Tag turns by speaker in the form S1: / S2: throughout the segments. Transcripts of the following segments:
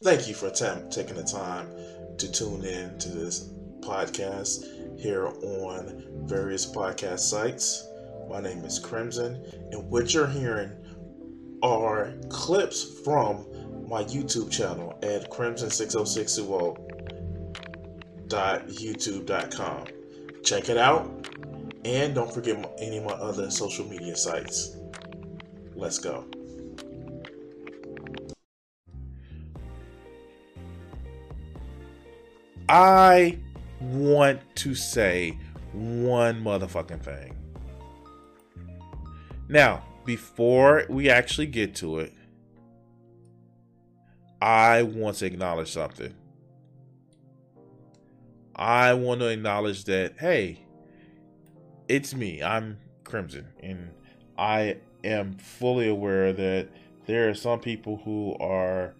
S1: Thank you for taking the time to tune in to this podcast here on various podcast sites. My name is Crimson, and what you're hearing are clips from my YouTube channel at crimson60620.youtube.com. Check it out, and don't forget any of my other social media sites. Let's go. I want to say one motherfucking thing. Now, before we actually get to it, I want to acknowledge something. I want to acknowledge that, hey, it's me. I'm Crimson. And I am fully aware that there are some people who are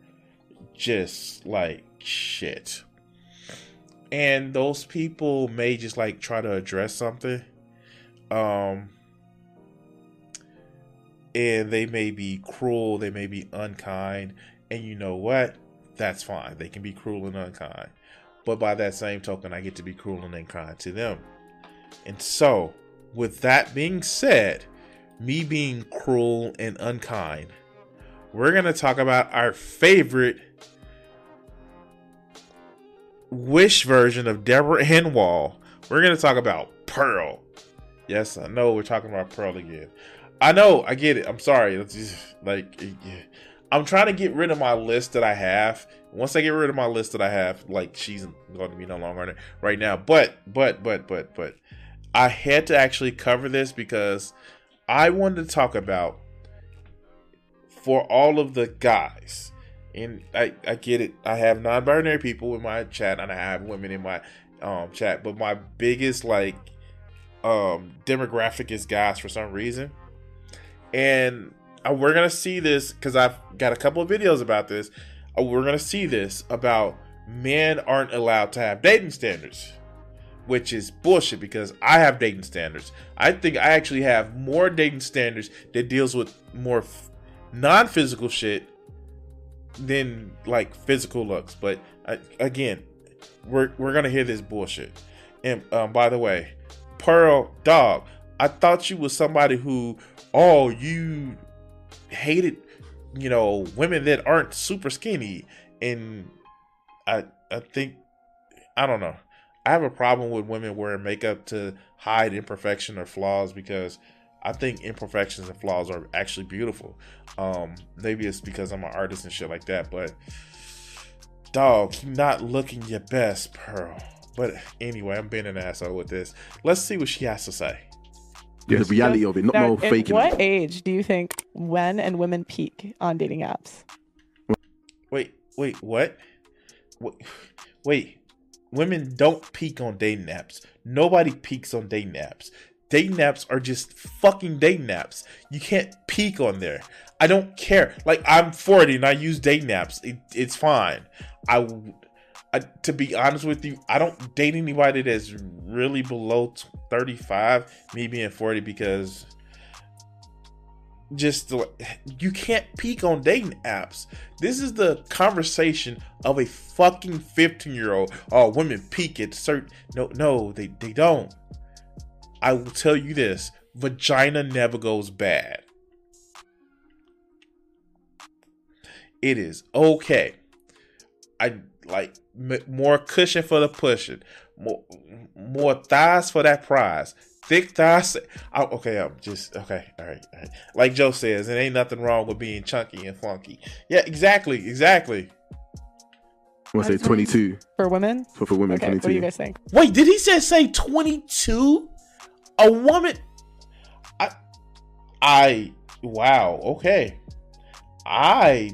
S1: just like shit and those people may just like try to address something um and they may be cruel they may be unkind and you know what? That's fine. They can be cruel and unkind. But by that same token i get to be cruel and unkind to them. And so with that being said me being cruel and unkind we're going to talk about our favorite Wish version of Deborah Henwall. We're going to talk about Pearl. Yes, I know we're talking about Pearl again. I know, I get it. I'm sorry. Just, like, I'm trying to get rid of my list that I have. Once I get rid of my list that I have, like, she's going to be no longer on it right now. But, but, but, but, but, I had to actually cover this because I wanted to talk about for all of the guys and I, I get it. I have non-binary people in my chat, and I have women in my um, chat. But my biggest like um, demographic is guys for some reason, and uh, we're gonna see this because I've got a couple of videos about this. Uh, we're gonna see this about men aren't allowed to have dating standards, which is bullshit because I have dating standards. I think I actually have more dating standards that deals with more f- non-physical shit than like physical looks. But uh, again, we're we're gonna hear this bullshit. And um, by the way, Pearl Dog, I thought you was somebody who, oh, you hated, you know, women that aren't super skinny. And I I think I don't know. I have a problem with women wearing makeup to hide imperfection or flaws because I think imperfections and flaws are actually beautiful. Um, maybe it's because I'm an artist and shit like that, but dog, you not looking your best, Pearl. But anyway, I'm being an asshole with this. Let's see what she has to say.
S2: Yeah, the reality of it, not
S3: Now,
S2: no
S3: at
S2: faking.
S3: what age do you think men and women peak on dating apps?
S1: Wait, wait, what? Wait, wait. Women don't peak on dating apps. Nobody peaks on dating apps. Dating apps are just fucking dating apps. You can't peak on there. I don't care. Like I'm 40 and I use dating apps. It, it's fine. I, I, to be honest with you, I don't date anybody that's really below 35. Me being 40 because just you can't peak on dating apps. This is the conversation of a fucking 15 year old. Oh, women peak at certain. No, no, they they don't. I will tell you this: vagina never goes bad. It is okay. I like m- more cushion for the pushing, more more thighs for that prize. Thick thighs. Oh, okay, I'm just okay. All right, all right. Like Joe says, it ain't nothing wrong with being chunky and funky. Yeah, exactly, exactly.
S2: I want to say 22
S3: For women?
S2: for, for women,
S3: Okay, what do you guys think?
S1: Wait, did he say say 22? A woman I I wow, okay. I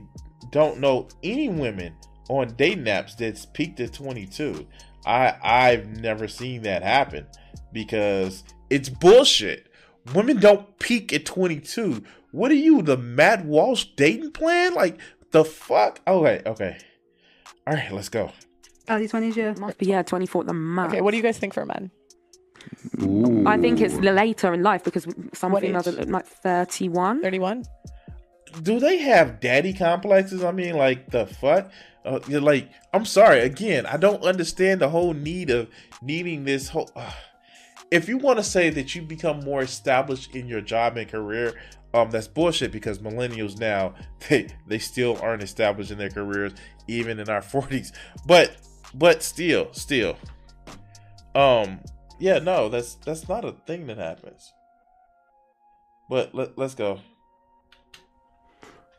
S1: don't know any women on dating apps that's peaked at 22. I I've never seen that happen because it's bullshit. Women don't peak at 22. What are you, the Matt Walsh dating plan? Like the fuck? Okay, okay. All right, let's go.
S4: Oh, Early 20s, yeah.
S5: Must be yeah, twenty four the max.
S3: Okay, what do you guys think for men?
S5: I think it's later in life because some
S3: What
S5: females
S3: age?
S5: are like thirty one.
S3: 31?
S1: do they have daddy complexes? I mean, like the fuck? Uh, you're like, I'm sorry. Again, I don't understand the whole need of needing this whole. Uh, if you want to say that you become more established in your job and career, um, that's bullshit because millennials now they they still aren't established in their careers even in our 40s. But but still, still, um, yeah, no, that's that's not a thing that happens. But let, let's go.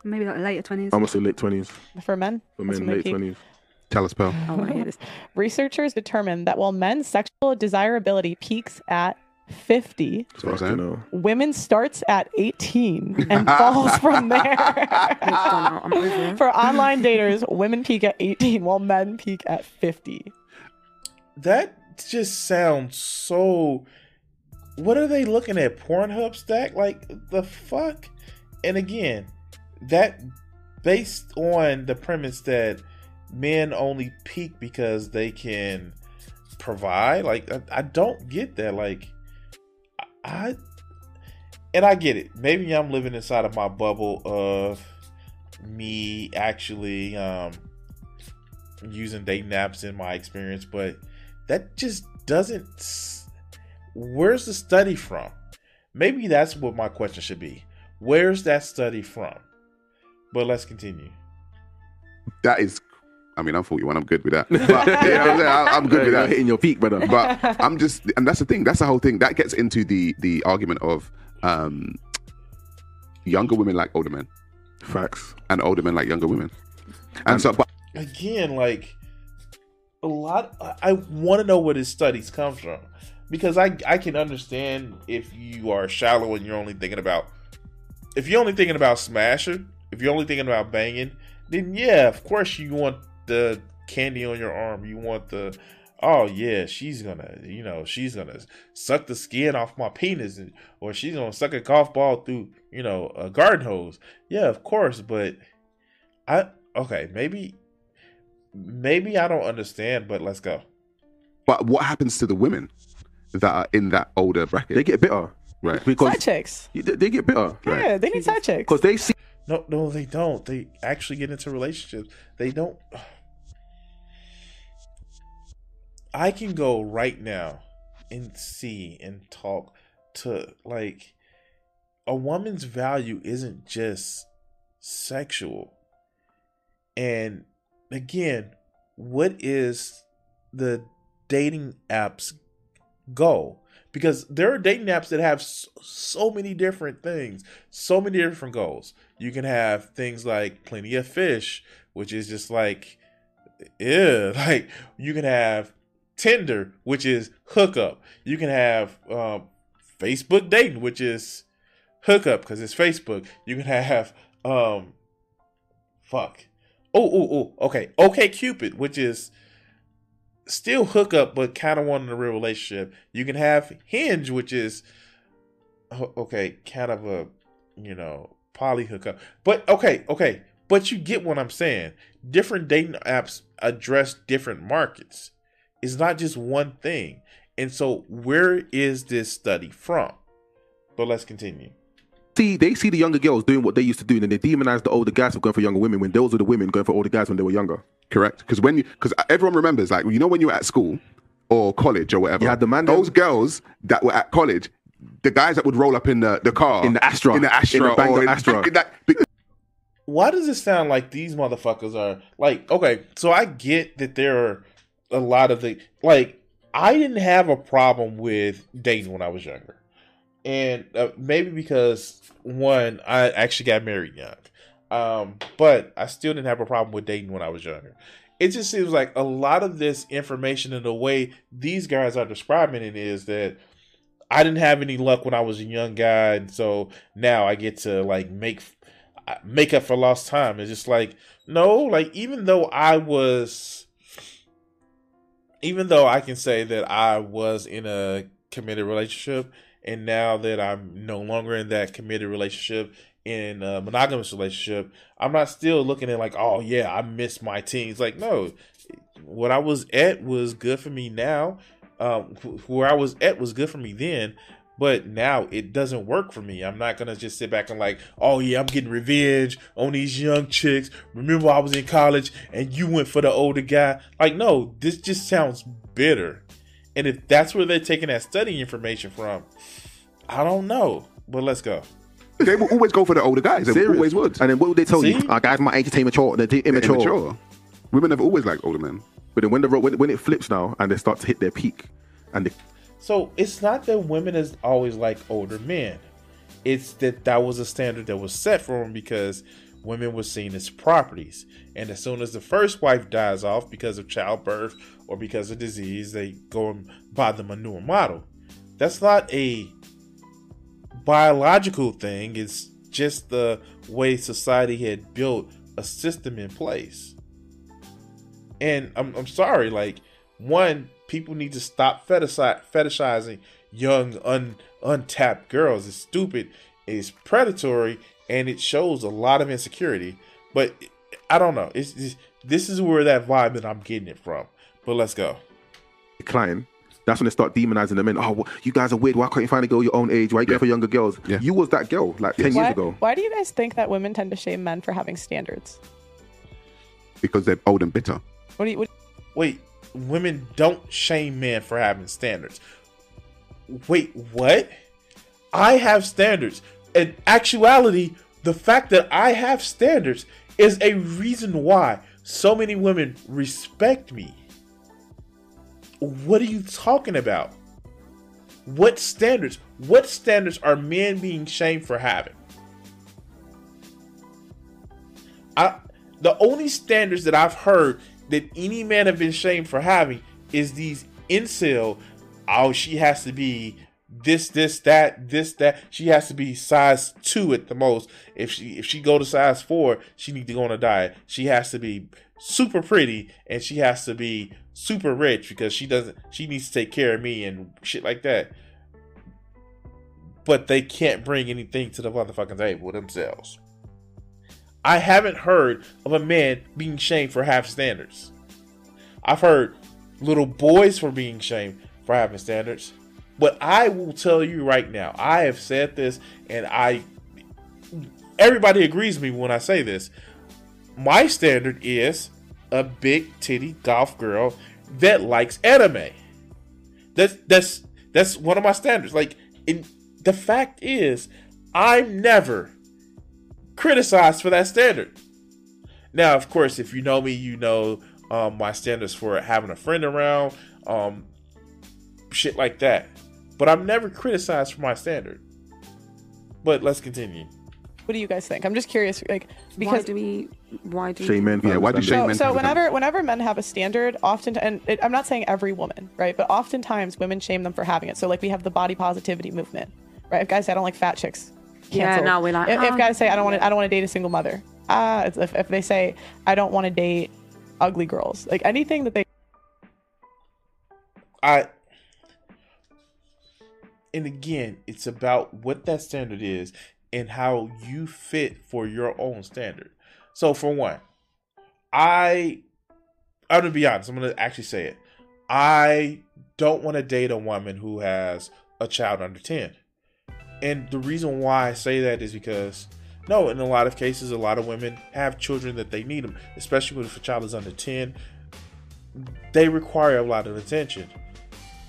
S4: Maybe like later 20s.
S2: I'm gonna say late twenties
S3: For men?
S2: for
S3: That's
S2: men, late
S3: they
S2: twenties.
S6: Tell us, pal.
S5: Oh, I hear this.
S3: Researchers determined that while men's sexual desirability peaks at 50,
S6: That's what I'm saying.
S2: know.
S3: women starts at 18 and falls from there.
S5: Done, I'm over it.
S3: For online daters, women peak at 18 while men peak at 50.
S1: That just sounds so. What are they looking at? Pornhub stack? Like the fuck? And again, that based on the premise that men only peak because they can provide. Like I, I don't get that. Like I, and I get it. Maybe I'm living inside of my bubble of me actually um using dating apps in my experience, but that just doesn't. Where's the study from? Maybe that's what my question should be. Where's that study from? But let's continue.
S6: That is, I mean, I'm 41. I'm good with that. But, you know I'm. I- I'm good with that.
S2: hitting your peak, brother.
S6: But I'm just, and that's the thing. That's the whole thing. That gets into the the argument of um, younger women like older men,
S2: Facts.
S6: and older men like younger women. And so, but
S1: Again, like a lot. I- want to know where his studies come from because I I can understand if you are shallow and you're only thinking about if you're only thinking about smashing, if you're only thinking about banging, then yeah, of course you want the candy on your arm. You want the oh yeah, she's gonna you know she's gonna suck the skin off my penis, and, or she's gonna suck a golf ball through you know a garden hose. Yeah, of course, but I okay maybe maybe I don't understand, but let's go.
S6: but what happens to the women that are in that older bracket?
S2: They get bitter
S6: right.
S3: Side
S2: because
S3: chicks.
S2: they they get bitter
S3: Yeah, they need side chicks.
S2: because they see
S1: No, no, they don't. They actually get into relationships. They don't. I can go right now and see and talk to like a woman's value isn't just sexual. And again, what is the dating apps goal? Because there are dating apps that have so, many different things, so many different goals. You can have things like Plenty of Fish, which is just like, yeah, like you can have Tinder, which is hookup. You can have um, Facebook dating, which is hookup because it's Facebook. You can have um, fuck. Oh, oh, oh. Okay, okay, Cupid, which is still hookup, but kind of wanting a real relationship. You can have Hinge, which is okay, kind of a you know poly hookup. But okay, okay, but you get what I'm saying. Different dating apps address different markets. It's not just one thing. And so, where is this study from? But let's continue.
S2: See they see the younger girls doing what they used to do, and then they demonize the older guys for going for younger women when those were the women going for older guys when they were younger.
S6: Correct. Because when because everyone remembers, like you know, when you were at school or college or whatever,
S2: You had the man
S6: Those
S2: them-
S6: girls that were at college, the guys that would roll up in the, the car
S2: In the Astra.
S6: in the Astra,
S2: In the banged
S6: or in,
S2: Astra.
S6: in that, be-
S1: why does it sound like these motherfuckers are like okay so i get that there are a lot of the like i didn't have a problem with dating when i was younger and uh, maybe because one i actually got married young um but i still didn't have a problem with dating when i was younger it just seems like a lot of this information and the way these guys are describing it is that I didn't have any luck when I was a young guy, and so now I get to like make. Make up for lost time. It's just like no, like even though I was, even though I can say that I was in a committed relationship, and now that I'm no longer in that committed relationship in a monogamous relationship, I'm not still looking at like, oh yeah, I miss my teens. Like no, what I was at was good for me now. Um, where I was at was good for me then, but now it doesn't work for me. I'm not gonna just sit back and like, oh yeah, I'm getting revenge on these young chicks. Remember, I was in college and you went for the older guy. Like, no, this just sounds bitter. And if that's where they're taking that study information from, I don't know. But let's go.
S6: They will always go for the older guys. They
S2: Serious.
S6: always would.
S2: And then what would they tell
S1: See?
S2: you? Our guys my age is immature. They're
S6: They're
S2: immature.
S6: immature. Women have always liked older men.
S2: But then when the ro- when, when it flips now and they start to hit their peak, and they,
S1: So it's not that women is always like older men. It's that that was a standard that was set for them because women were seen as properties. And as soon as the first wife dies off because of childbirth or because of disease, they go and buy them a newer model. That's not a biological thing. It's just the way society had built a system in place. And I'm, I'm sorry, like, one, people need to stop fetishi- fetishizing young, un, untapped girls. It's stupid, it's predatory, and it shows a lot of insecurity. But I don't know. It's, it's this is where that vibe that I'm getting it from. But let's go.
S2: decline, that's when they start demonizing the men. Oh, well, you guys are weird. Why can't you find a girl your own age? Why you
S6: Yeah.
S2: go for younger girls?
S6: Yeah.
S2: You was that girl like 10 years ago.
S3: why do you guys think that women tend to shame men for having standards?
S6: because they're old and bitter.
S3: What do you? What,
S1: Wait, women don't shame men for having standards. Wait, what? I have standards. In actuality, the fact that I have standards is a reason why so many women respect me. What are you talking about? What standards? What standards are men being shamed for having? I the only standards that I've heard that any man have been shamed for having is these incel. Oh, she has to be this, this, that, this, that. She has to be size two at the most. If she if she go to size four, she need to go on a diet. She has to be super pretty and she has to be super rich because she doesn't. She needs to take care of me and shit like that. But they can't bring anything to the motherfucking table themselves. I haven't heard of a man being shamed for half standards. I've heard little boys for being shamed for having standards. But I will tell you right now, I have said this and I everybody agrees with me when I say this. My standard is a big titty golf girl that likes anime. That's that's that's one of my standards. Like in the fact is I'm never criticized for that standard. Now, of course, if you know me, you know um, my standards for having a friend around, um, shit like that. But I'm never criticized for my standard. But let's continue.
S3: what do you guys think? I'm just curious, like
S5: Why
S3: because
S5: do we? Why do?
S2: You shame men.
S6: Yeah, why do
S2: having
S6: shame
S3: so,
S6: men
S3: so whenever whenever men have a standard, often and it, I'm not saying every woman, right? But oftentimes women shame them for having it. So like we have the body positivity movement, right? If guys say I don't like fat chicks,
S5: Yeah,
S3: canceled.
S5: now we're like,
S3: if, if
S5: ah.
S3: guys say I don't want to I don't want to date a single mother, ah, it's- if, if they say I don't want to date ugly girls, like anything that they
S1: I and again, it's about what that standard is and how you fit for your own standard. So for one, I I'm gonna be honest, I'm gonna actually say it. I don't want to date a woman who has a child under 10. And the reason why I say that is because no, in a lot of cases, a lot of women have children that they need them, especially if a child is under 10. They require a lot of attention.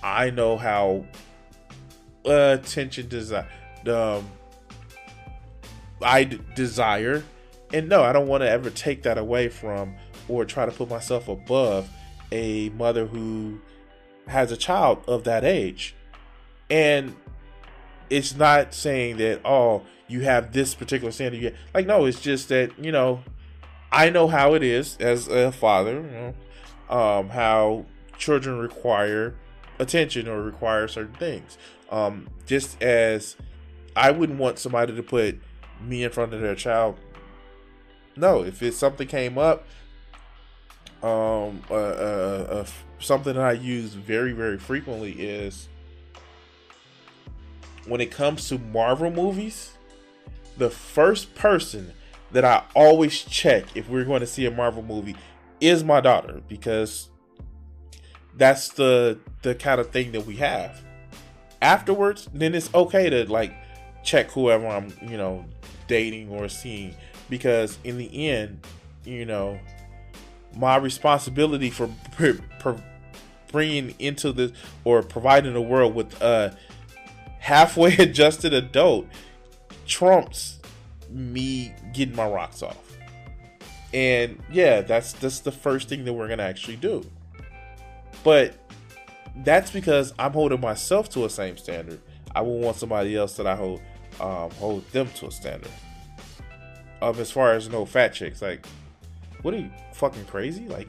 S1: I know how attention desire um, I desire, and no, I don't want to ever take that away from or try to put myself above a mother who has a child of that age. And it's not saying that oh you have this particular standard. You like no, it's just that you know I know how it is as a father. You know, um, how children require attention or require certain things. Um, just as I wouldn't want somebody to put me in front of their child no, if it's something came up, um, uh, uh, uh, something that I use very, very frequently is when it comes to Marvel movies, the first person that I always check if we're going to see a Marvel movie is my daughter because that's the the kind of thing that we have. Afterwards, then it's okay to like check whoever I'm, you know, dating or seeing because in the end, you know, my responsibility for bringing into this or providing the world with a halfway adjusted adult trumps me getting my rocks off. And yeah, that's that's the first thing that we're gonna actually do. But that's because I'm holding myself to a same standard. I will want somebody else that I hold um, hold them to a standard. As far as no fat chicks, like, what are you fucking crazy? Like,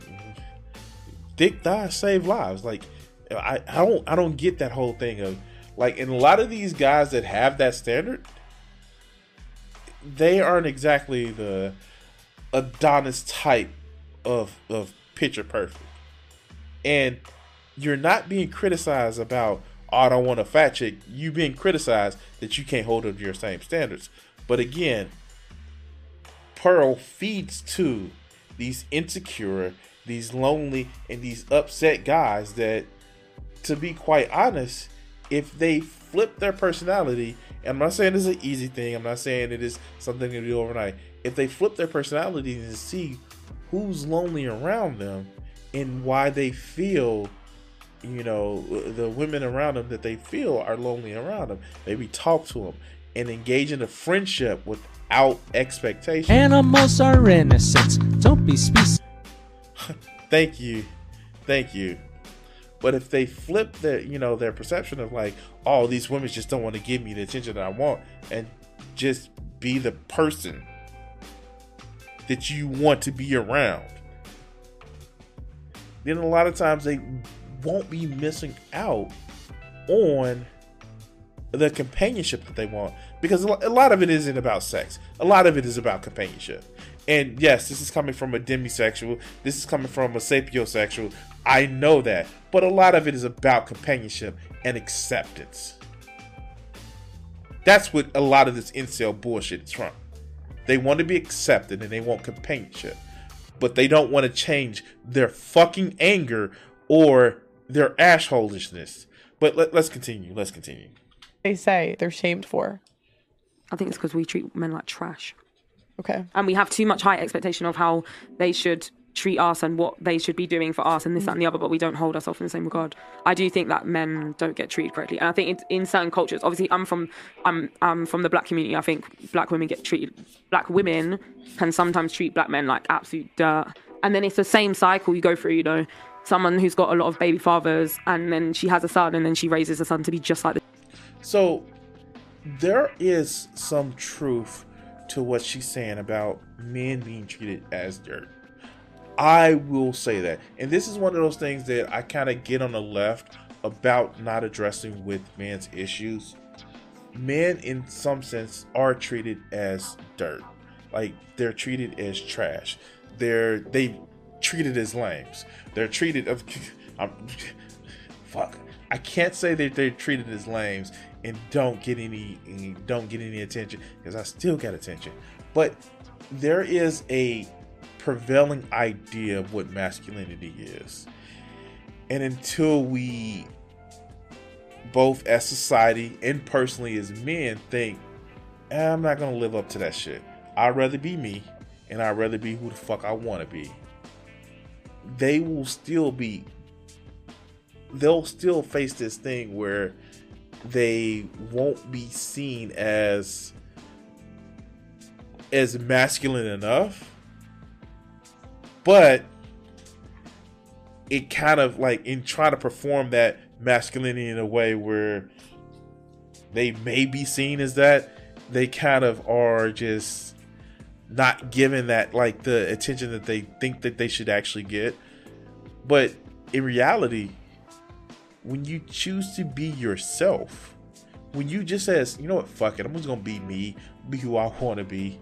S1: dick thighs save lives. Like, I, I don't I don't get that whole thing of like, and a lot of these guys that have that standard, they aren't exactly the Adonis type of of picture perfect. And you're not being criticized about, oh, I don't want a fat chick. You being criticized that you can't hold up to your same standards. But again, Pearl feeds to these insecure, these lonely, and these upset guys that, to be quite honest, if they flip their personality, and I'm not saying it's an easy thing, I'm not saying it is something to do overnight. If they flip their personality and see who's lonely around them and why they feel, you know, the women around them that they feel are lonely around them, maybe talk to them and engage in a friendship without expectation.
S7: Animals are innocent. Don't be species.
S1: Thank you. Thank you. But if they flip their, you know, their perception of like, oh, these women just don't want to give me the attention that I want, and just be the person that you want to be around, then a lot of times they won't be missing out on the companionship that they want because a lot of it isn't about sex. A lot of it is about companionship. And yes, this is coming from a demisexual. This is coming from a sapiosexual. I know that. But a lot of it is about companionship and acceptance. That's what a lot of this incel bullshit is from. They want to be accepted and they want companionship. But they don't want to change their fucking anger or their assholishness. But let, let's continue. Let's continue.
S3: They say they're shamed for.
S5: I think it's because we treat men like trash.
S3: Okay.
S5: And we have too much high expectation of how they should treat us and what they should be doing for us and this, that, and the other, but we don't hold ourselves in the same regard. I do think that men don't get treated correctly. And I think in certain cultures, obviously I'm from I'm I'm from the black community. I think black women get treated black women can sometimes treat black men like absolute dirt. And then it's the same cycle you go through, you know, someone who's got a lot of baby fathers and then she has a son and then she raises a son to be just like this.
S1: So there is some truth to what she's saying about men being treated as dirt. I will say that. And this is one of those things that I kind of get on the left about not addressing with men's issues. Men, in some sense, are treated as dirt. Like they're treated as trash. They're they treated as lames. They're treated of I'm, fuck. I can't say that they're treated as lames and don't get any don't get any attention because I still got attention. But there is a prevailing idea of what masculinity is. And until we both as society and personally as men think, eh, I'm not gonna live up to that shit. I'd rather be me and I'd rather be who the fuck I wanna be. They will still be they'll still face this thing where they won't be seen as as masculine enough but it kind of like in trying to perform that masculinity in a way where they may be seen as that they kind of are just not given that like the attention that they think that they should actually get. But in reality when you choose to be yourself when you just says you know what fuck it i'm just gonna be me be who i want to be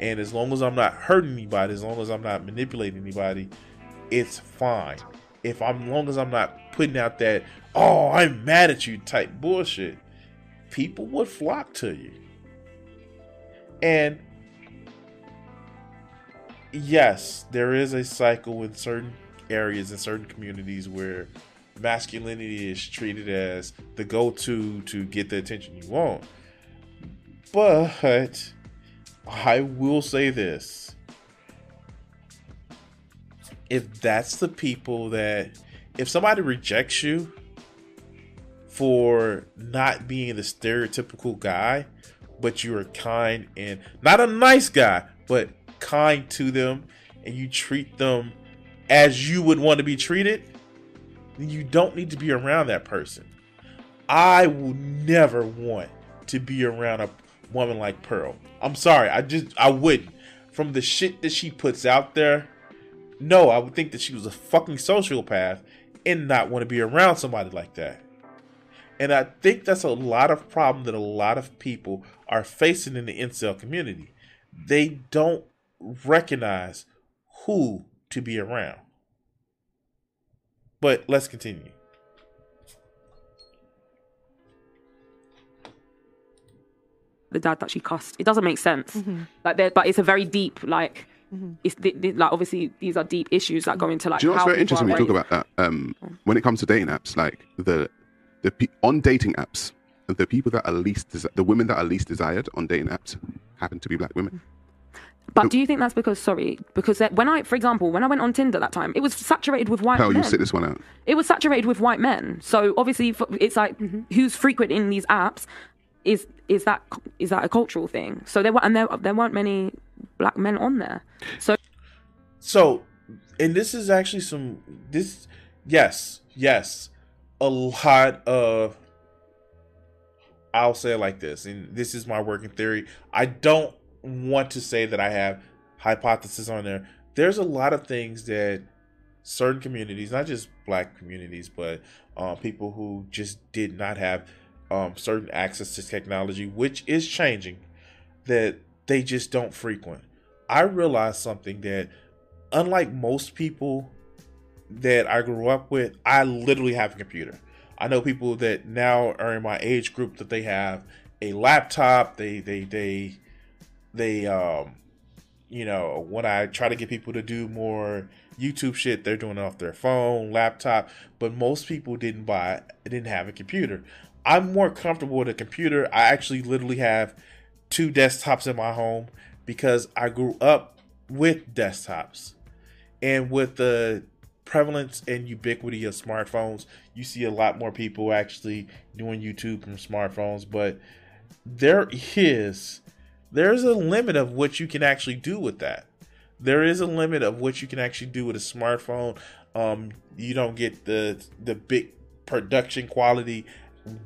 S1: And as long as I'm not hurting anybody, as long as I'm not manipulating anybody, it's fine. If I'm long as I'm not putting out that oh I'm mad at you type bullshit, people would flock to you. And yes, there is a cycle in certain areas in certain communities where masculinity is treated as the go-to to get the attention you want. But I will say this. If that's the people that if somebody rejects you for not being the stereotypical guy, but you're kind and not a nice guy, but kind to them and you treat them as you would want to be treated, then you don't need to be around that person. I will never want to be around a woman like Pearl. I'm sorry, I just I wouldn't. From the shit that she puts out there, no, I would think that she was a fucking sociopath and not want to be around somebody like that. And I think that's a lot of problem that a lot of people are facing in the incel community. They don't recognize who to be around. But let's continue.
S5: the dad that she cussed. It doesn't make sense. Mm-hmm. Like, but it's a very deep, like, mm-hmm. it's the, the, like obviously these are deep issues that go into like.
S6: Do you know what's very interesting?
S5: are
S6: We talk about that um, when it comes to dating apps. Like the the pe- on dating apps, the people that are least desi- the women that are least desired on dating apps happen to be black women. Mm.
S5: But do you think that's because sorry? Because when I, for example, when I went on Tinder that time, it was saturated with white
S6: How
S5: men.
S6: you sit this one out?
S5: It was saturated with white men. So obviously, it's like mm-hmm. who's frequenting these apps is is that is that a cultural thing? So there were and there there weren't many black men on there. So
S1: So, and this is actually some this yes, yes. A lot of I'll say it like this, and this is my working theory. I don't want to say that I have hypothesis on there. There's a lot of things that certain communities, not just black communities, but uh, people who just did not have um, certain access to technology, which is changing, that they just don't frequent. I realized something that, unlike most people that I grew up with, I literally have a computer. I know people that now are in my age group that they have a laptop. They they they they um you know when I try to get people to do more YouTube shit, they're doing it off their phone, laptop. But most people didn't buy, didn't have a computer. I'm more comfortable with a computer. I actually literally have two desktops in my home because I grew up with desktops. And with the prevalence and ubiquity of smartphones, you see a lot more people actually doing YouTube from smartphones. But there is there's a limit of what you can actually do with that. There is a limit of what you can actually do with a smartphone. Um, you don't get the the big production quality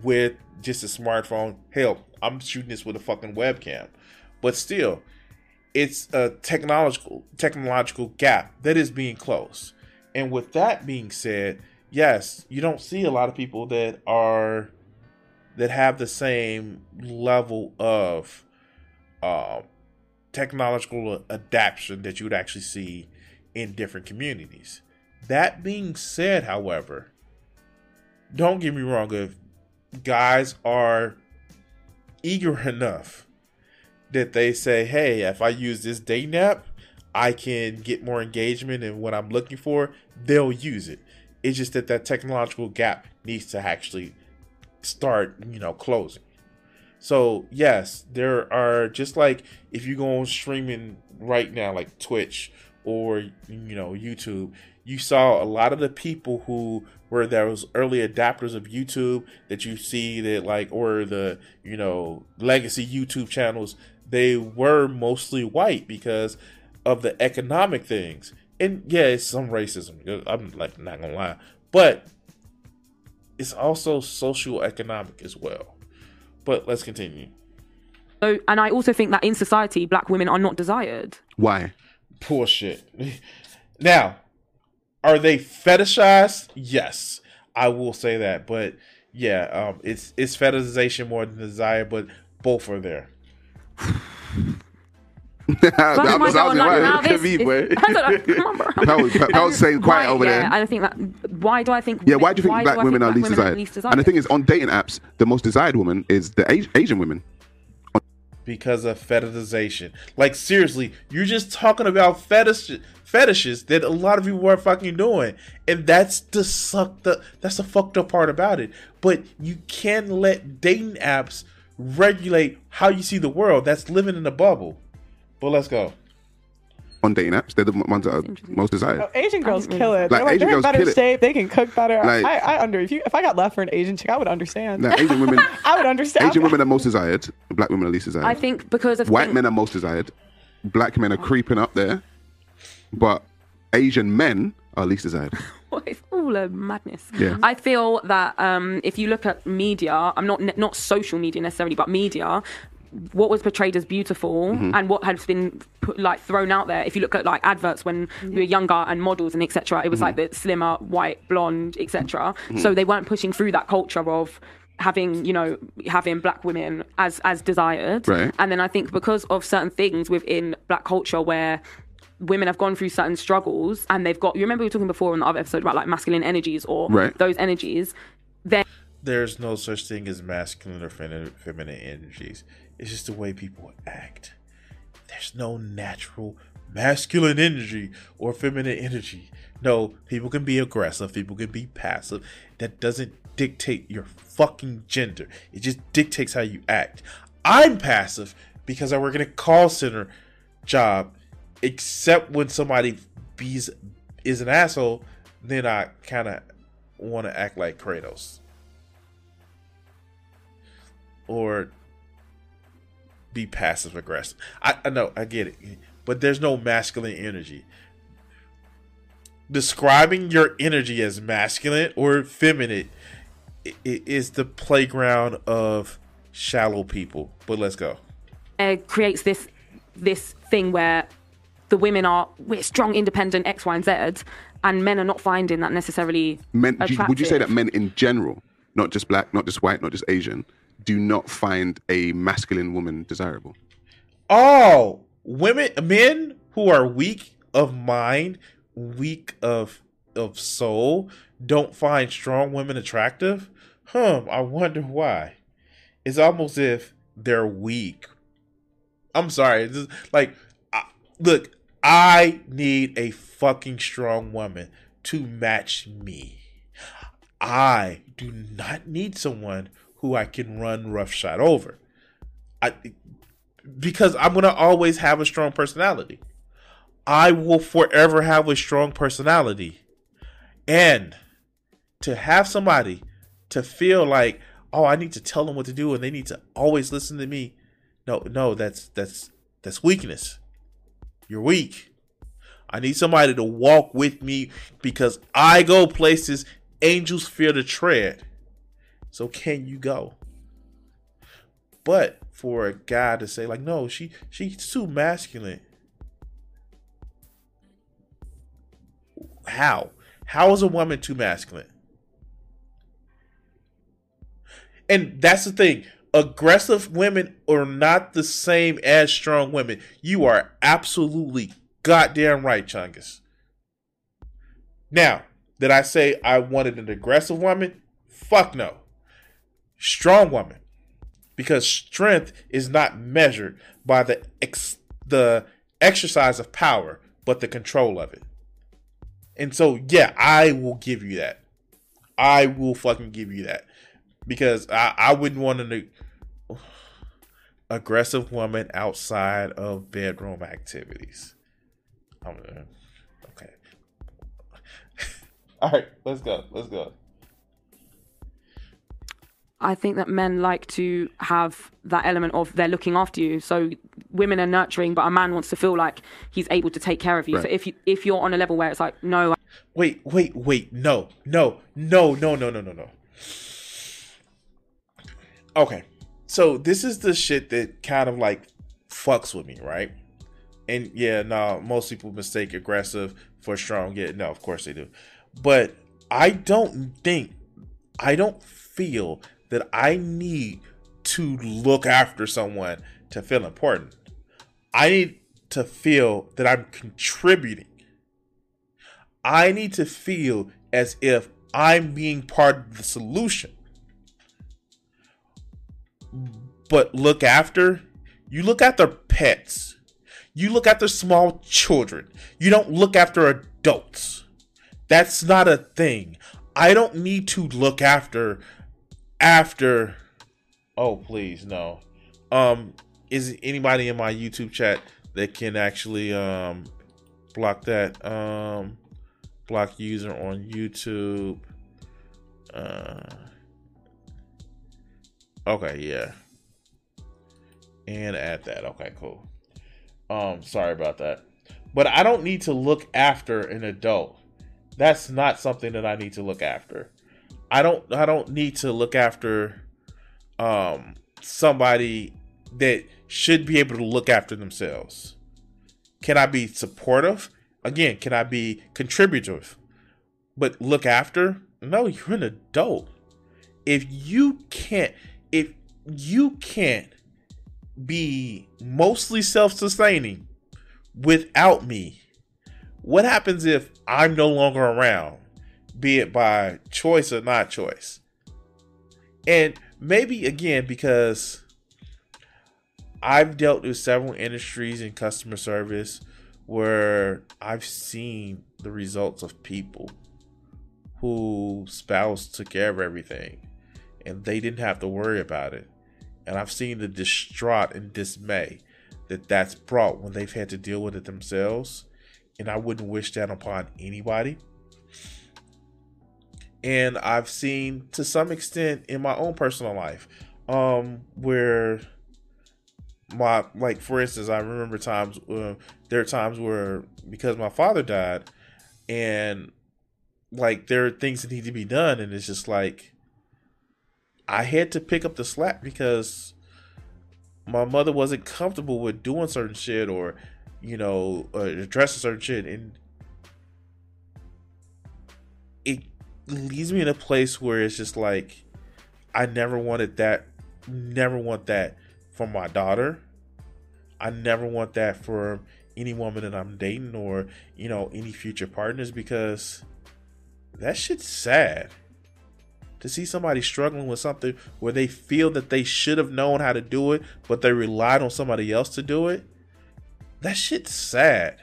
S1: with just a smartphone. Hell, I'm shooting this with a fucking webcam, but still, it's a technological technological gap that is being closed. And with that being said, yes, you don't see a lot of people that are that have the same level of uh, technological adaptation that you would actually see in different communities. That being said, however, don't get me wrong, if guys are eager enough that they say, hey, if I use this dating app, I can get more engagement and what I'm looking for, they'll use it. It's just that that technological gap needs to actually start, you know, closing. So, yes, there are just like if you go on streaming right now, like Twitch or, you know, YouTube, you saw a lot of the people who were those early adapters of YouTube that you see that like, or the, you know, legacy YouTube channels, they were mostly white because of the economic things. And yeah, it's some racism. I'm like not gonna lie, but it's also social economic as well. But let's continue.
S5: so and I also think that in society, black women are not desired.
S6: Why?
S1: Bullshit. Now, are they fetishized? Yes, I will say that. But yeah, um, it's it's fetishization more than desire, but both are there.
S5: But
S6: That was-
S5: God,
S6: that was
S5: like,
S6: right.
S5: now this
S2: Khabib,
S5: is-
S2: boy.
S5: I don't know, come on, bro.
S6: Pal, Pal, saying quiet
S5: Why-
S6: over
S5: yeah,
S6: there.
S5: I think that why do I think
S6: Yeah, why do you think black
S5: I
S6: women are least
S5: women
S6: desired? And the thing is, on dating apps, the most desired woman is the Asian women.
S1: because of fetishization. Like seriously, you're just talking about fetish fetishes that a lot of people are fucking doing, and that's the suck the that's the fucked up part about it. But you can't let dating apps regulate how you see the world. That's living in a bubble. But let's go.
S6: On dating apps, they're the ones that are most desired.
S3: Oh, Asian girls
S5: think
S3: kill it.
S6: Like,
S3: they're,
S6: Asian
S3: they're in
S6: girls
S3: better
S6: kill it.
S3: shape. They can cook better.
S6: Like-
S3: I, I under if you if I got left for an Asian chick, I would understand.
S6: Like, Asian women,
S3: I would understand.
S6: Asian women are most desired. Black women are least desired.
S5: I think because of
S6: White
S5: thing-
S6: men are most desired. Black men are creeping up there, but Asian men are least desired.
S5: it's all a madness.
S6: Yeah.
S5: I feel that um, if you look at media, I'm not not social media necessarily, but media. What was portrayed as beautiful
S6: Mm-hmm.
S5: and what has been put, like thrown out there. If you look at like adverts when we were younger and models and etc., it was like
S6: Mm-hmm.
S5: the slimmer, white, blonde, etc. So they weren't pushing through that culture of having you know having black women as as desired.
S6: Right.
S5: And then I think because of certain things within black culture where women have gone through certain struggles and they've got you remember we were talking before in the other episode about like masculine energies or
S6: Right.
S5: those energies then
S1: There's no such thing as masculine or feminine, feminine energies. It's just the way people act. There's no natural masculine energy or feminine energy. No, people can be aggressive, people can be passive. That doesn't dictate your fucking gender. It just dictates how you act. I'm passive because I work in a call center job, except when somebody bees is an asshole, then I kind of want to act like Kratos. Or be passive aggressive. I, I know, I get it. But there's no masculine energy. Describing your energy as masculine or feminine i- i- is the playground of shallow people. But let's go.
S5: It creates this this thing where the women are we're strong independent x y and z and men are not finding that necessarily
S6: Men, do you- would you say that men in general, not just black, not just white, not just Asian, do not find a masculine woman desirable?
S1: Oh, women, men who are weak of mind, weak of of soul, don't find strong women attractive. Hum, I wonder why. It's almost if they're weak. I'm sorry. Just, like, I, look, I need a fucking strong woman to match me. I do not need someone who I can run roughshod over. I because I'm gonna always have a strong personality. I will forever have a strong personality. And to have somebody to feel like, oh, I need to tell them what to do and they need to always listen to me. No, no, that's that's that's weakness. You're weak. I need somebody to walk with me because I go places angels fear to tread. So can you go? But for a guy to say like, no, she she's too masculine. How? How is a woman too masculine? And that's the thing. Aggressive women are not the same as strong women. You are absolutely goddamn right, Chungus. Now, did I say I wanted an aggressive woman? Fuck no. Strong woman. Because strength is not measured by the ex- the exercise of power, but the control of it. And so, yeah, I will give you that. I will fucking give you that. Because I, I wouldn't want an aggressive woman outside of bedroom activities. I'm gonna, okay. All right, let's go. Let's go.
S5: I think that men like to have that element of they're looking after you. So women are nurturing, but a man wants to feel like he's able to take care of you. So if you if you're on a level where it's like, no,
S1: Wait, wait, wait. No, no, no, no, no, no, no, no. Okay. So this is the shit that kind of like fucks with me, right? And yeah, no, most people mistake aggressive for strong. Yeah, no, of course they do. But I don't think, I don't feel that I need to look after someone to feel important. I need to feel that I'm contributing. I need to feel as if I'm being part of the solution. But look after, you look after pets. You look after small children. You don't look after adults. That's not a thing. I don't need to look after after Oh, please no. Um is anybody in my YouTube chat that can actually um block that um block user on YouTube? Uh Okay, yeah. And add that. Okay, cool. Um, sorry about that. But I don't need to look after an adult. That's not something that I need to look after. I don't I don't need to look after um somebody that should be able to look after themselves. Can I be supportive? Again, can I be contributive? But look after? No, you're an adult. If you can't if you can't be mostly self-sustaining without me, what happens if I'm no longer around, be it by choice or not choice? And maybe again because I've dealt with several industries in customer service where I've seen the results of people who spouse took care of everything and they didn't have to worry about it. And I've seen the distraught and dismay that that's brought when they've had to deal with it themselves. And I wouldn't wish that upon anybody. And I've seen to some extent in my own personal life um, where my like for instance i remember times uh, there are times where because my father died and like there are things that need to be done and it's just like i had to pick up the slack because my mother wasn't comfortable with doing certain shit or you know uh, addressing certain shit and leaves me in a place where it's just like i never wanted that never want that for my daughter. I never want that for any woman that I'm dating or, you know, any future partners because that shit's sad. To see somebody struggling with something where they feel that they should have known how to do it, but they relied on somebody else to do it, that shit's sad.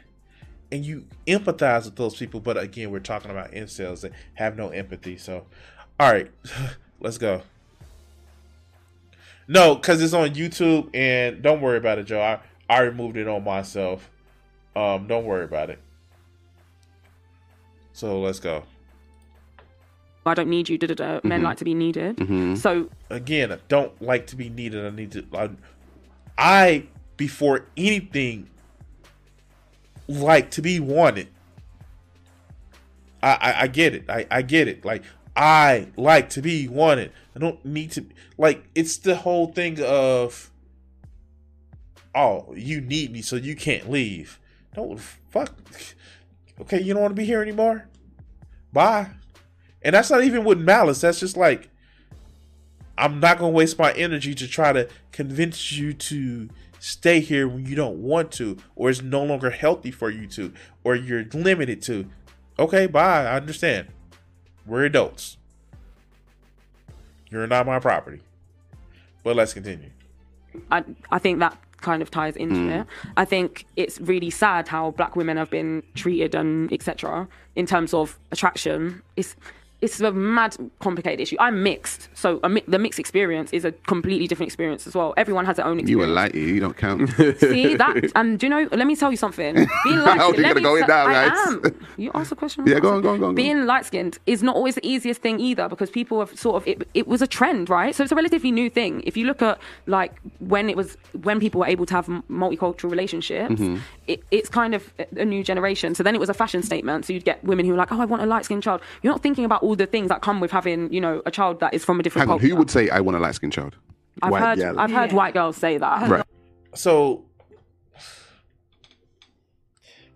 S1: And you empathize with those people, but again, we're talking about incels that have no empathy. So, all right, let's go. No, because it's on YouTube, and don't worry about it, Joe. I, I removed it on myself. Um, don't worry about it. So let's go.
S5: I don't need you. Da, da, da. Men like to be needed. So
S1: Again, I don't like to be needed. I need to. I, I before anything like to be wanted. I, I, I get it. I, I get it. Like I like to be wanted. I don't need to like it's the whole thing of oh, you need me so you can't leave. Don't fuck okay, you don't want to be here anymore? Bye. And that's not even with malice. That's just like I'm not gonna waste my energy to try to convince you to stay here when you don't want to, or it's no longer healthy for you to, or you're limited to. Okay, bye. I understand. We're adults. You're not my property. But let's continue.
S5: I, I think that kind of ties into hmm. it. I think it's really sad how black women have been treated and etc. in terms of attraction. It's it's a mad complicated issue. I'm mixed, so a mi- the mixed experience is a completely different experience as well. Everyone has their own experience.
S6: You were light, you don't count.
S5: See that? And do you know? Let me tell you something. Being light
S6: How you
S5: let
S6: gonna go in now,
S5: I
S6: guys?
S5: am. You asked a question.
S6: Yeah, go on, go on, go on.
S5: Being light skinned is not always the easiest thing either because people have sort of it, it was a trend, right? So it's a relatively new thing. If you look at like when it was when people were able to have m- multicultural relationships,
S6: Mm-hmm.
S5: it, it's kind of a- a new generation. So then it was a fashion statement. So you'd get women who were like, "Oh, I want a light skinned child." You're not thinking about all the things that come with having, you know, a child that is from a different
S6: Hang on,
S5: culture.
S6: who would say I want a light skinned child?
S5: I've
S2: White
S5: heard
S2: gal.
S5: I've heard
S3: Yeah.
S5: white girls say that.
S6: Right.
S1: So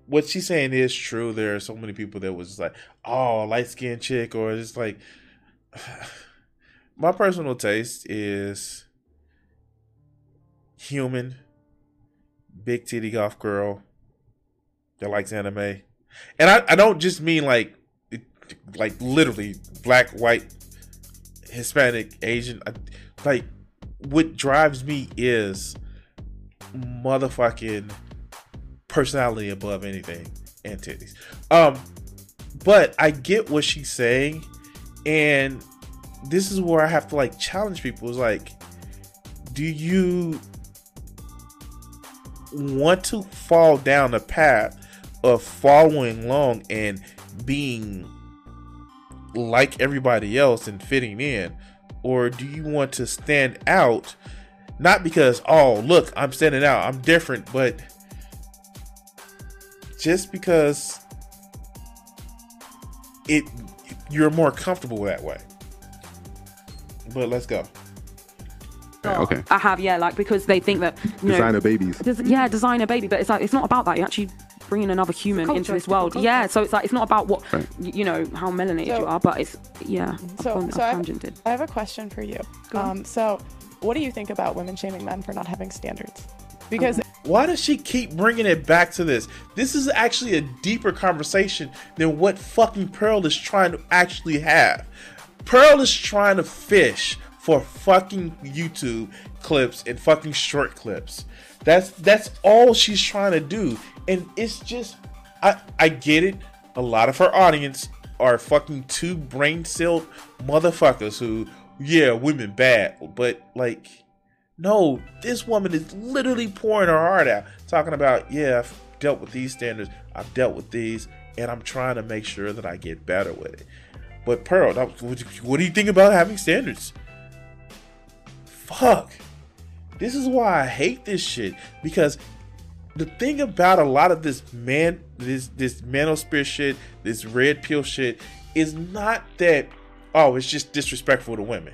S1: what she's saying is true. There are so many people that was just like, oh, light skinned chick, or just like my personal taste is human, big titty golf girl, that likes anime, and I, I don't just mean like it- like literally black, white, Hispanic, Asian. Like what drives me is motherfucking personality above anything and titties. Um, but I get what she's saying, and this is where I have to like challenge people. Is like, do you want to fall down the path of following along and being like everybody else and fitting in? Or do you want to stand out? Not because, oh, look, I'm standing out, I'm different, but just because it you're more comfortable that way. But let's go.
S6: Yeah, oh, okay.
S5: I have, yeah, like because they think that you know,
S2: Designer babies.
S5: Des- yeah, designer baby, but it's like it's not about that. You're actually bringing another human
S4: culture,
S5: into this world. Yeah, so it's like it's not about what
S6: Right.
S5: you know how melanated
S3: So-
S5: you are, but it's yeah.
S3: So-
S5: I've,
S3: so
S5: I've
S3: I've- I have a question for you. Um, so, what do you think about women shaming men for not having standards? Because
S1: Why does she keep bringing it back to this? This is actually a deeper conversation than what fucking Pearl is trying to actually have. Pearl is trying to fish for fucking YouTube clips and fucking short clips. That's that's all she's trying to do. And it's just I I get it. A lot of her audience are fucking two brain celled motherfuckers who yeah, women bad, but like no, this woman is literally pouring her heart out, talking about, yeah, I've dealt with these standards, I've dealt with these, and I'm trying to make sure that I get better with it. But Pearl, what do you think about having standards? Fuck. This is why I hate this shit because the thing about a lot of this man, this this manosphere shit, this red pill shit, is not that oh, it's just disrespectful to women.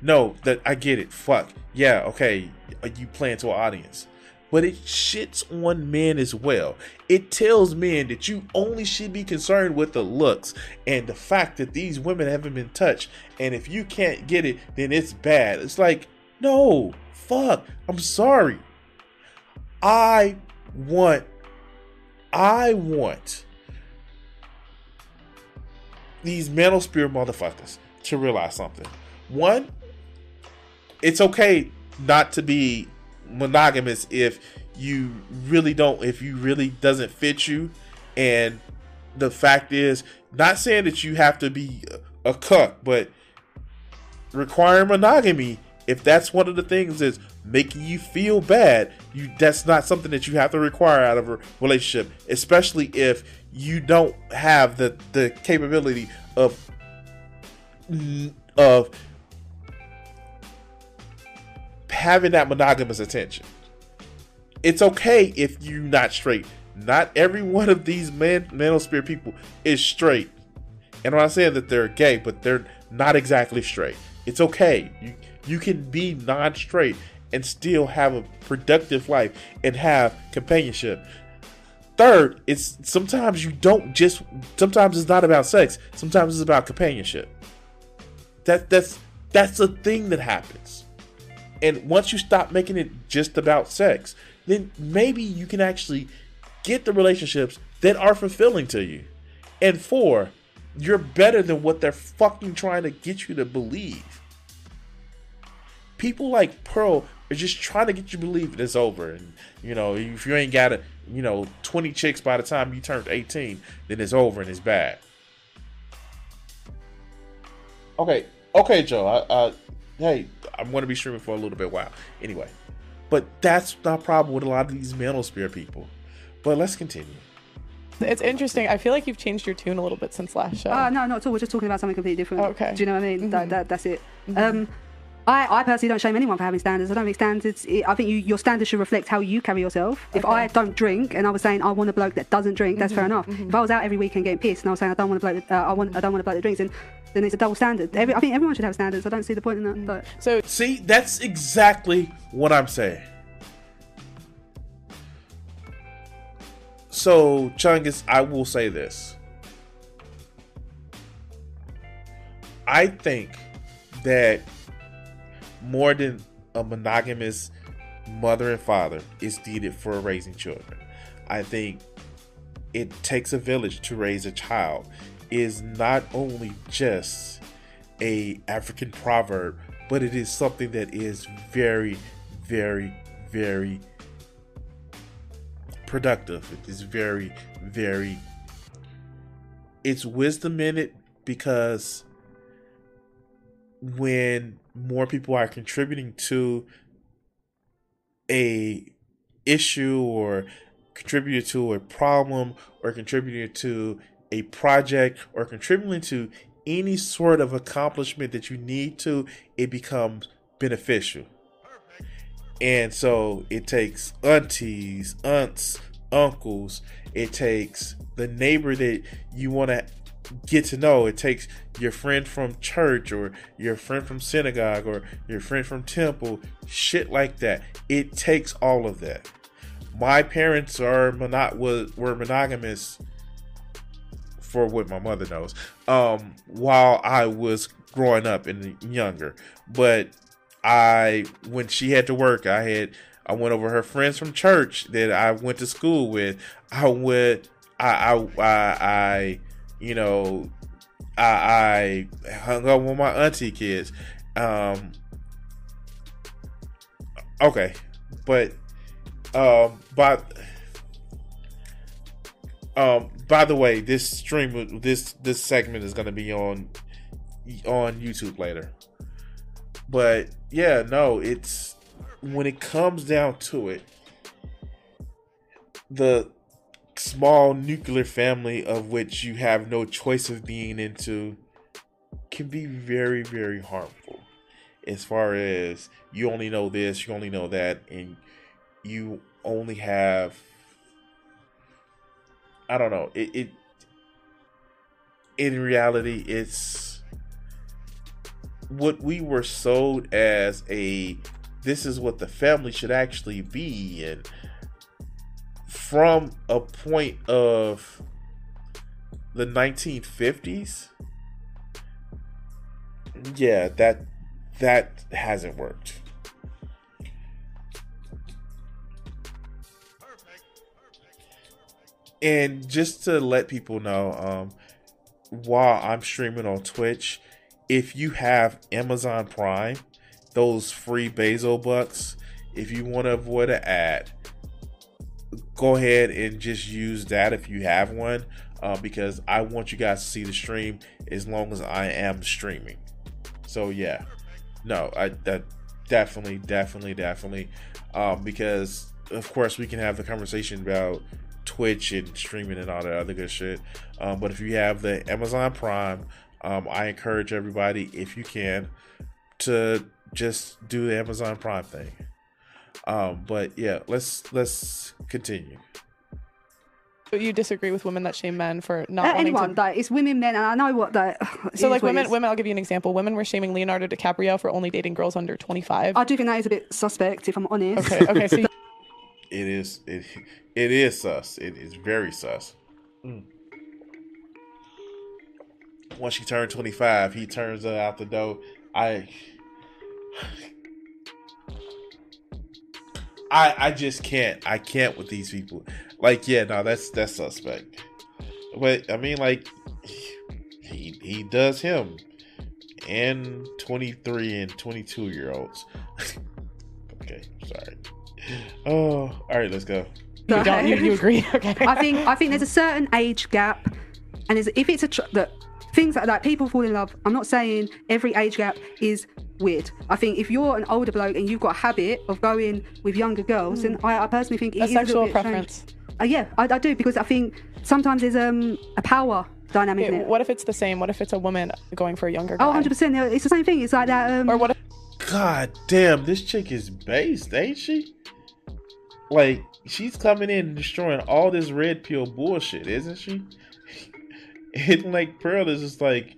S1: No, that I get it. Fuck yeah, okay, you playing to an audience, but it shits on men as well. It tells men that you only should be concerned with the looks and the fact that these women haven't been touched, and if you can't get it, then it's bad. It's like no, fuck. I'm sorry. I want I want these manosphere motherfuckers to realize something. One, it's okay not to be monogamous if you really don't if you really doesn't fit you and the fact is not saying that you have to be a cuck but requiring monogamy if that's one of the things that's making you feel bad you that's not something that you have to require out of a relationship especially if you don't have the the capability of of having that monogamous attention it's okay if you're not straight not every one of these man manosphere people is straight and I'm not saying that they're gay, but they're not exactly straight. It's okay. You you can be non-straight and still have a productive life and have companionship. Third, it's sometimes you don't just sometimes it's not about sex. Sometimes it's about companionship. That that's that's a thing that happens. And once you stop making it just about sex, then maybe you can actually get the relationships that are fulfilling to you. And four, you're better than what they're fucking trying to get you to believe. People like Pearl are just trying to get you to believe that it's over. And, you know, if you ain't got a, you know, 20 chicks by the time you turned 18, then it's over and it's bad. Okay, okay, Joe. I, uh, hey, I'm going to be streaming for a little bit while. Anyway, but that's not a problem with a lot of these manosphere people. But let's continue.
S3: it's interesting. I feel like you've changed your tune a little bit since last show.
S4: Uh, no, not at all. We're just talking about something completely different.
S3: Okay.
S4: Do you know what I mean? That,
S3: Mhm.
S4: that, that's it. Um, I, I personally don't shame anyone for having standards. I don't think standards. I think you, your standards should reflect how you carry yourself. If I don't drink and I was saying I want a bloke that doesn't drink, that's fair mm-hmm. enough. Mm-hmm. If I was out every weekend getting pissed and I was saying I don't want a bloke, that, uh, I want, I don't want a bloke that drinks, then, then it's a double standard. Every, I think everyone should have standards. I don't see the point in that. Mm. But
S3: so
S1: See, that's exactly what I'm saying. So, Chungus, I will say this. I think that more than a monogamous mother and father is needed for raising children. I think it takes a village to raise a child is not only just a African proverb, but it is something that is very, very, very productive. It is very, very. It's wisdom in it because when more people are contributing to a issue or contributing to a problem or contributing to a project or contributing to any sort of accomplishment that you need to, it becomes beneficial. And so it takes aunties, aunts, uncles, it takes the neighbor that you want to get to know. It takes your friend from church or your friend from synagogue or your friend from temple, shit like that. It takes all of that. My parents are mono- were monogamous for what my mother knows um, while I was growing up and younger. But I when she had to work, I had I went over her friends from church that I went to school with. I went I I I, I you know, I, I hung up with my auntie kids. Um, okay, but um, but um, by the way, this stream, this this segment is to be on on YouTube later. But yeah, no, it's when it comes down to it, the small nuclear family of which you have no choice of being into can be very, very harmful. As far as you only know this, you only know that, and you only have I don't know. It, it in reality it's what we were sold as a this is what the family should actually be and from a point of the 1950s yeah that that hasn't worked. And just to let people know um while i'm streaming on twitch if you have amazon prime those free Bezo bucks if you want to avoid an ad go ahead and just use that if you have one uh, because I want you guys to see the stream as long as I am streaming. So yeah, no, I that definitely, definitely, definitely, um, because of course we can have the conversation about Twitch and streaming and all that other good shit. Um, but if you have the Amazon Prime, um, I encourage everybody if you can to just do the Amazon Prime thing. Um, but yeah, let's let's continue.
S3: But you disagree with women that shame men for not
S4: Uh, anyone,
S3: to.
S4: like, it's women, men, and I know what that.
S3: So like women, women. I'll give you an example. Women were shaming Leonardo DiCaprio for only dating girls under 25.
S4: I do think that is a bit suspect, if I'm honest.
S3: Okay, okay. So you-
S1: It is it it is sus. It is very sus. Mm. Once she turned twenty five, he turns her out the door. I I I just can't. I can't with these people. Like, yeah, no, that's that's suspect. But I mean, like, he he does him, and twenty three and twenty two year olds. okay, sorry. Oh, all right, let's go.
S3: you. You, you agree? Okay.
S4: I think I think there's a certain age gap, and there's, if it's a tr- that things like that, people fall in love. I'm not saying every age gap is weird. I think if you're an older bloke and you've got a habit of going with younger girls, then I, I personally think it
S3: a
S4: is little
S3: sexual
S4: bit
S3: preference.
S4: Uh, yeah, I, I do because I think sometimes there's um a power dynamic in it.
S3: what if it's the same? What if it's a woman going for a younger guy?
S4: Oh, 100 percent. It's the same thing. It's like that. Um,
S3: Or what if
S1: God damn, this chick is based, ain't she? Like, she's coming in and destroying all this red pill bullshit, isn't she? and like Pearl is just like,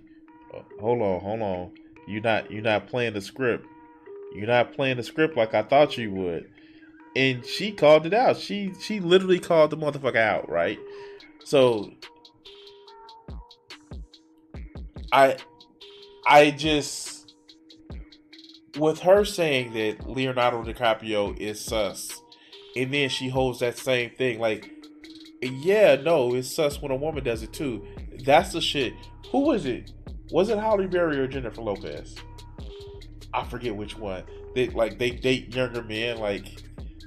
S1: "Oh, hold on, hold on. You're not you're not playing the script. You're not playing the script like I thought you would. And she called it out. She she literally called the motherfucker out, right? So I I just with her saying that Leonardo DiCaprio is sus, and then she holds that same thing, like yeah, no, it's sus when a woman does it too. That's the shit. Who was it? Was it Halle Berry or Jennifer Lopez? I forget which one. They like they date younger men. Like,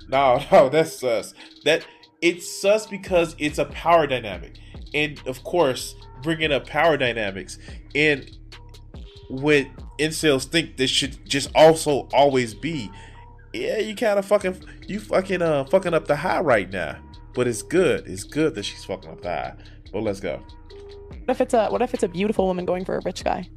S1: no, no, that's sus. That it's sus because it's a power dynamic, and of course, bringing up power dynamics and what incels think this should just also always be. Yeah, you kind of fucking you fucking uh fucking up the high right now, but it's good. It's good that she's fucking a the high. But let's go.
S3: What if it's a what if it's a beautiful woman going for a rich guy?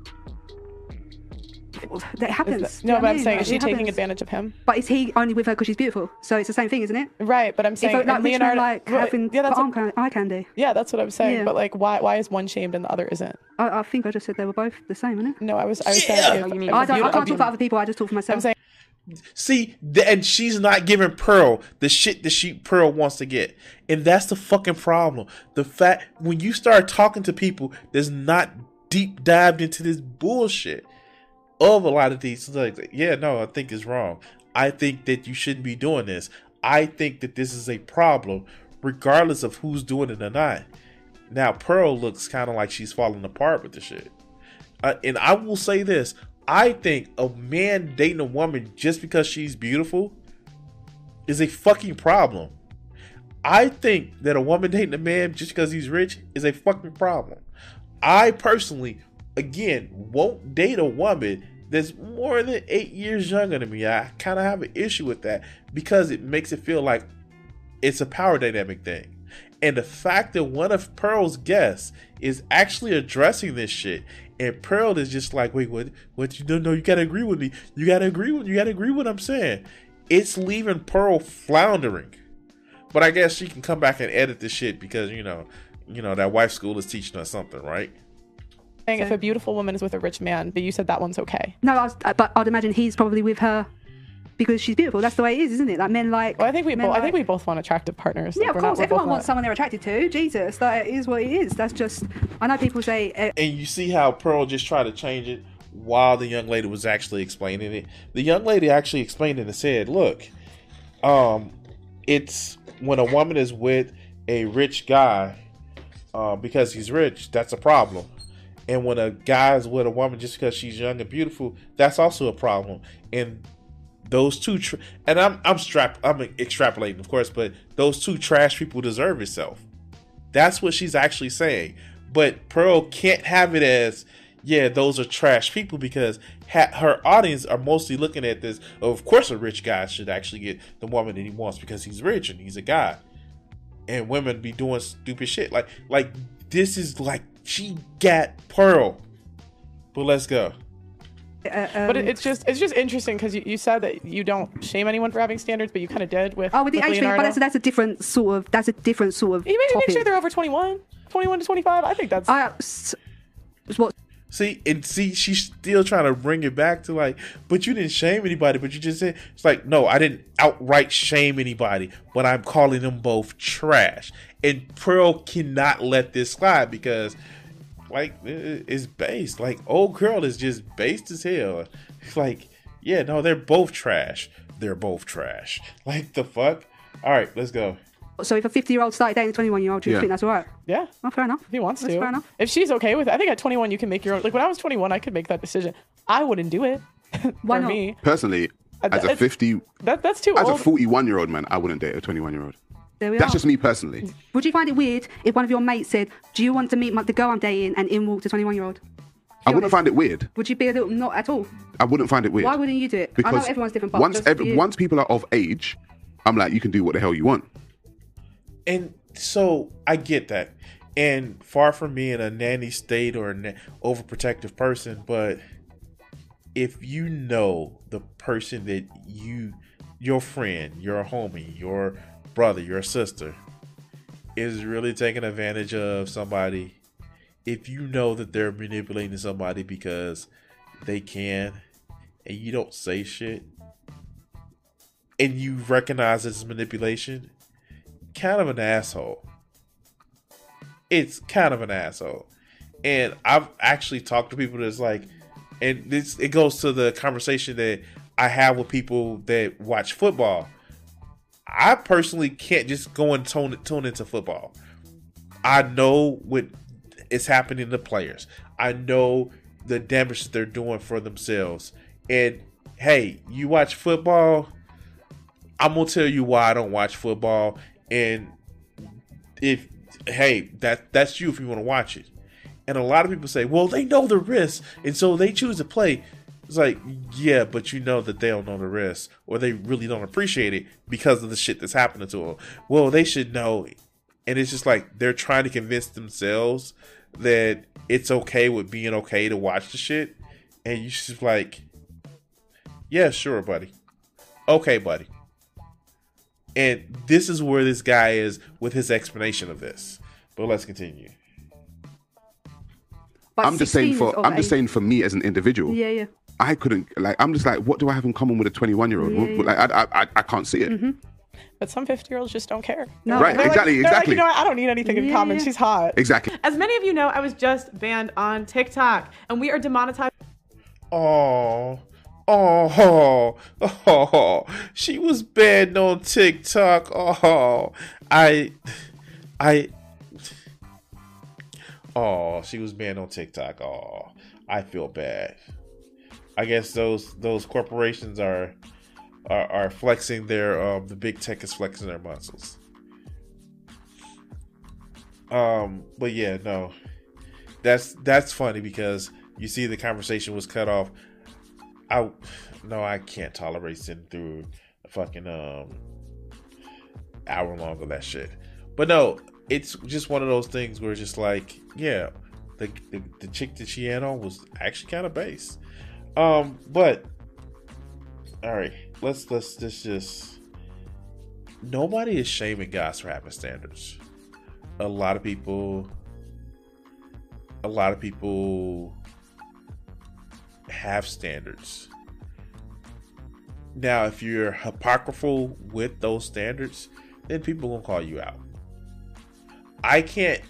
S4: That
S3: Is
S4: happens.
S3: that- no,
S4: know
S3: but
S4: I
S3: I'm saying, is she
S4: it
S3: taking advantage of him?
S4: But is he only with her because she's beautiful? So it's the same thing, isn't it?
S3: Right, but I'm saying,
S4: if a, like rich man
S3: Leonardo,
S4: like
S3: well,
S4: having
S3: yeah, that's what,
S4: can- eye candy.
S3: yeah, that's what I'm saying.
S4: Yeah.
S3: But like, why why is one shamed and the other isn't?
S4: I, I think I just said they were both the same, isn't it?
S3: No, I was I was
S1: Yeah.
S3: saying.
S5: Oh,
S3: if-
S5: you mean-
S3: if
S4: don't, I can't talk for other people. I just talk for myself.
S1: See, and she's not giving Pearl the shit that she Pearl wants to get, and that's the fucking problem. The fact when you start talking to people that's not deep dived into this bullshit of a lot of these, like, yeah, no, I think it's wrong. I think that you shouldn't be doing this. I think that this is a problem, regardless of who's doing it or not. Now, Pearl looks kind of like she's falling apart with the shit. Uh, and I will say this I think a man dating a woman just because she's beautiful is a fucking problem. I think that a woman dating a man just because he's rich is a fucking problem. I personally, again, won't date a woman that's more than eight years younger than me. I kind of have an issue with that because it makes it feel like it's a power dynamic thing. And the fact that one of Pearl's guests is actually addressing this shit, and Pearl is just like, wait, what? What you don't know? You gotta agree with me. You gotta agree with. You gotta agree with what I'm saying. It's leaving Pearl floundering. But I guess she can come back and edit the shit because you know, you know that wife school is teaching us something, right?
S3: saying if a beautiful woman is with a rich man, but you said that one's okay.
S4: No, I was, but I'd imagine he's probably with her because she's beautiful. That's the way it is, isn't it? Like men like.
S3: Well, I think we
S4: men
S3: both, I think we both want attractive partners.
S4: Yeah,
S3: Like,
S4: of
S3: we're not-
S4: course.
S3: we're
S4: Everyone
S3: not-
S4: wants someone they're attracted to. Jesus, that is what it is. That's just. I know people say. Uh,
S1: and you see how Pearl just tried to change it while the young lady was actually explaining it. The young lady actually explained it and said, "Look, um, it's when a woman is with a rich guy, uh, because he's rich, that's a problem. And when a guy is with a woman just because she's young and beautiful, that's also a problem. And those two, tr- and I'm I'm strap I'm extrapolating, of course, but those two trash people deserve itself. That's what she's actually saying. But Pearl can't have it as, yeah, those are trash people because ha- her audience are mostly looking at this. Of course, a rich guy should actually get the woman that he wants because he's rich and he's a guy. And women be doing stupid shit. Like, like this is like she got Pearl. But let's go.
S4: Uh,
S3: But it,
S4: um,
S3: it's just it's just interesting because you, you said that you don't shame anyone for having standards, but you kind of did with.
S4: Oh, with the
S3: with
S4: age thing, but that's, that's a different sort of. That's a different sort of.
S3: You maybe make
S4: topic.
S3: sure they're over 21, 21 to 25. I think that's.
S4: I, s- what
S1: See, and see, she's still trying to bring it back to like, but you didn't shame anybody, but you just said it's like, no, I didn't outright shame anybody, but I'm calling them both trash. And Pearl cannot let this slide because, like, it- it's based. Like, old girl is just based as hell. It's like, yeah, no, they're both trash. They're both trash. Like the fuck. All right, let's go.
S4: so if a 50 year old started dating a 21 year old, do you
S6: Yeah.
S4: think that's all right?
S3: yeah.
S4: Oh, fair enough.
S3: If he wants
S4: That's
S3: to.
S4: fair enough.
S3: If she's okay with it, I think at 21 you can make your own. Like when I was 21, I could make that decision. I wouldn't do it.
S4: Why
S3: for
S4: not?
S3: me,
S6: Personally,
S3: Uh,
S6: as a 50,
S3: that that's too
S6: as a 41 year old man, I wouldn't date a 21 year old.
S4: There we
S6: That's
S4: are.
S6: just me personally.
S4: Would you find it weird if one of your mates said, "Do you want to meet the girl I'm dating?" and in walked a 21 year old?
S6: I wouldn't find it weird.
S4: Would you be a little not at all?
S6: I wouldn't find it weird.
S4: Why wouldn't you do it? I know everyone's different, but
S6: once
S4: just
S6: every, once people are of age, I'm like, you can do what the hell you want.
S1: and so I get that. And far from being a nanny state or an overprotective person, but if you know the person that you, your friend, your homie, your brother, your sister, is really taking advantage of somebody, if you know that they're manipulating somebody because they can, and you don't say shit, and you recognize it's manipulation, kind of an asshole. It's kind of an asshole. And I've actually talked to people that's like, and this it goes to the conversation that I have with people that watch football. I personally can't just go and tune tune into football. I know what is happening to players. I know the damage they're doing for themselves. And hey, you watch football. I'm gonna tell you why I don't watch football. And if hey, that that's you if you want to watch it. And a lot of people say, well, they know the risks, and so they choose to play. It's like, yeah, but you know that they don't know the risks, or they really don't appreciate it because of the shit that's happening to them. Well, they should know. And it's just like they're trying to convince themselves that it's okay with being okay to watch the shit. And you just like, yeah, sure, buddy. Okay, buddy. And this is where this guy is with his explanation of this. But let's continue.
S4: But
S6: I'm just saying for
S4: is
S6: I'm just saying for me as an individual.
S4: Yeah, yeah.
S6: I couldn't like. I'm just like, what do I have in common with a 21 year old?
S4: Yeah, yeah.
S6: Like, I, I, I, I can't see it. Mm-hmm.
S3: But some 50 year olds just don't care.
S4: No.
S6: Right,
S3: They're like-
S6: exactly,
S3: like,
S6: exactly.
S3: you know what? I don't need anything in
S4: Yeah,
S3: common. She's hot.
S6: Exactly.
S8: As many of you know, I was just banned on TikTok, and we are demonetized.
S1: Oh, oh, oh, she was banned on TikTok. Oh, I, I, oh, she was banned on TikTok. Oh, I feel bad. I guess those those corporations are are, are flexing their um the big tech is flexing their muscles. Um, but yeah, no, that's that's funny because you see the conversation was cut off. I no, I can't tolerate sitting through a fucking um hour long of that shit. But no, it's just one of those things where it's just like, yeah, the the, the chick that she had on was actually kind of base. Um, but all right, let's let's let's just. Nobody is shaming guys for having standards. A lot of people a lot of people have standards. Now, if you're hypocritical with those standards, then people gonna call you out. I can't.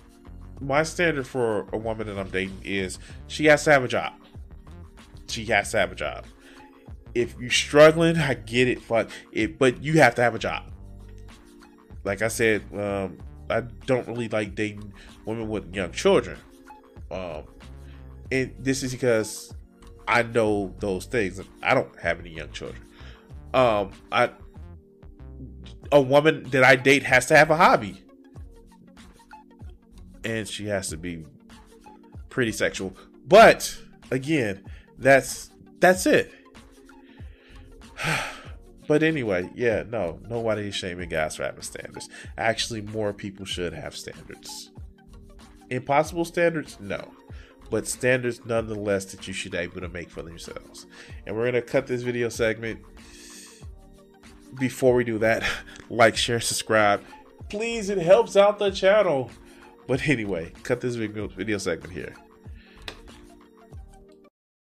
S1: My standard for a woman that I'm dating is she has to have a job. She has to have a job. If you're struggling, I get it, fuck it, but you have to have a job. Like I said, um, I don't really like dating women with young children. Um, and this is because I know those things. I don't have any young children. Um, I a woman that I date has to have a hobby, and she has to be pretty sexual. But again, that's that's it. But anyway, yeah, no, nobody is shaming guys for having standards. Actually, more people should have standards. Impossible standards, no, but standards nonetheless that you should be able to make for themselves. And we're gonna cut this video segment. Before we do that, like, share, subscribe, please. It helps out the channel. But anyway, cut this video segment here.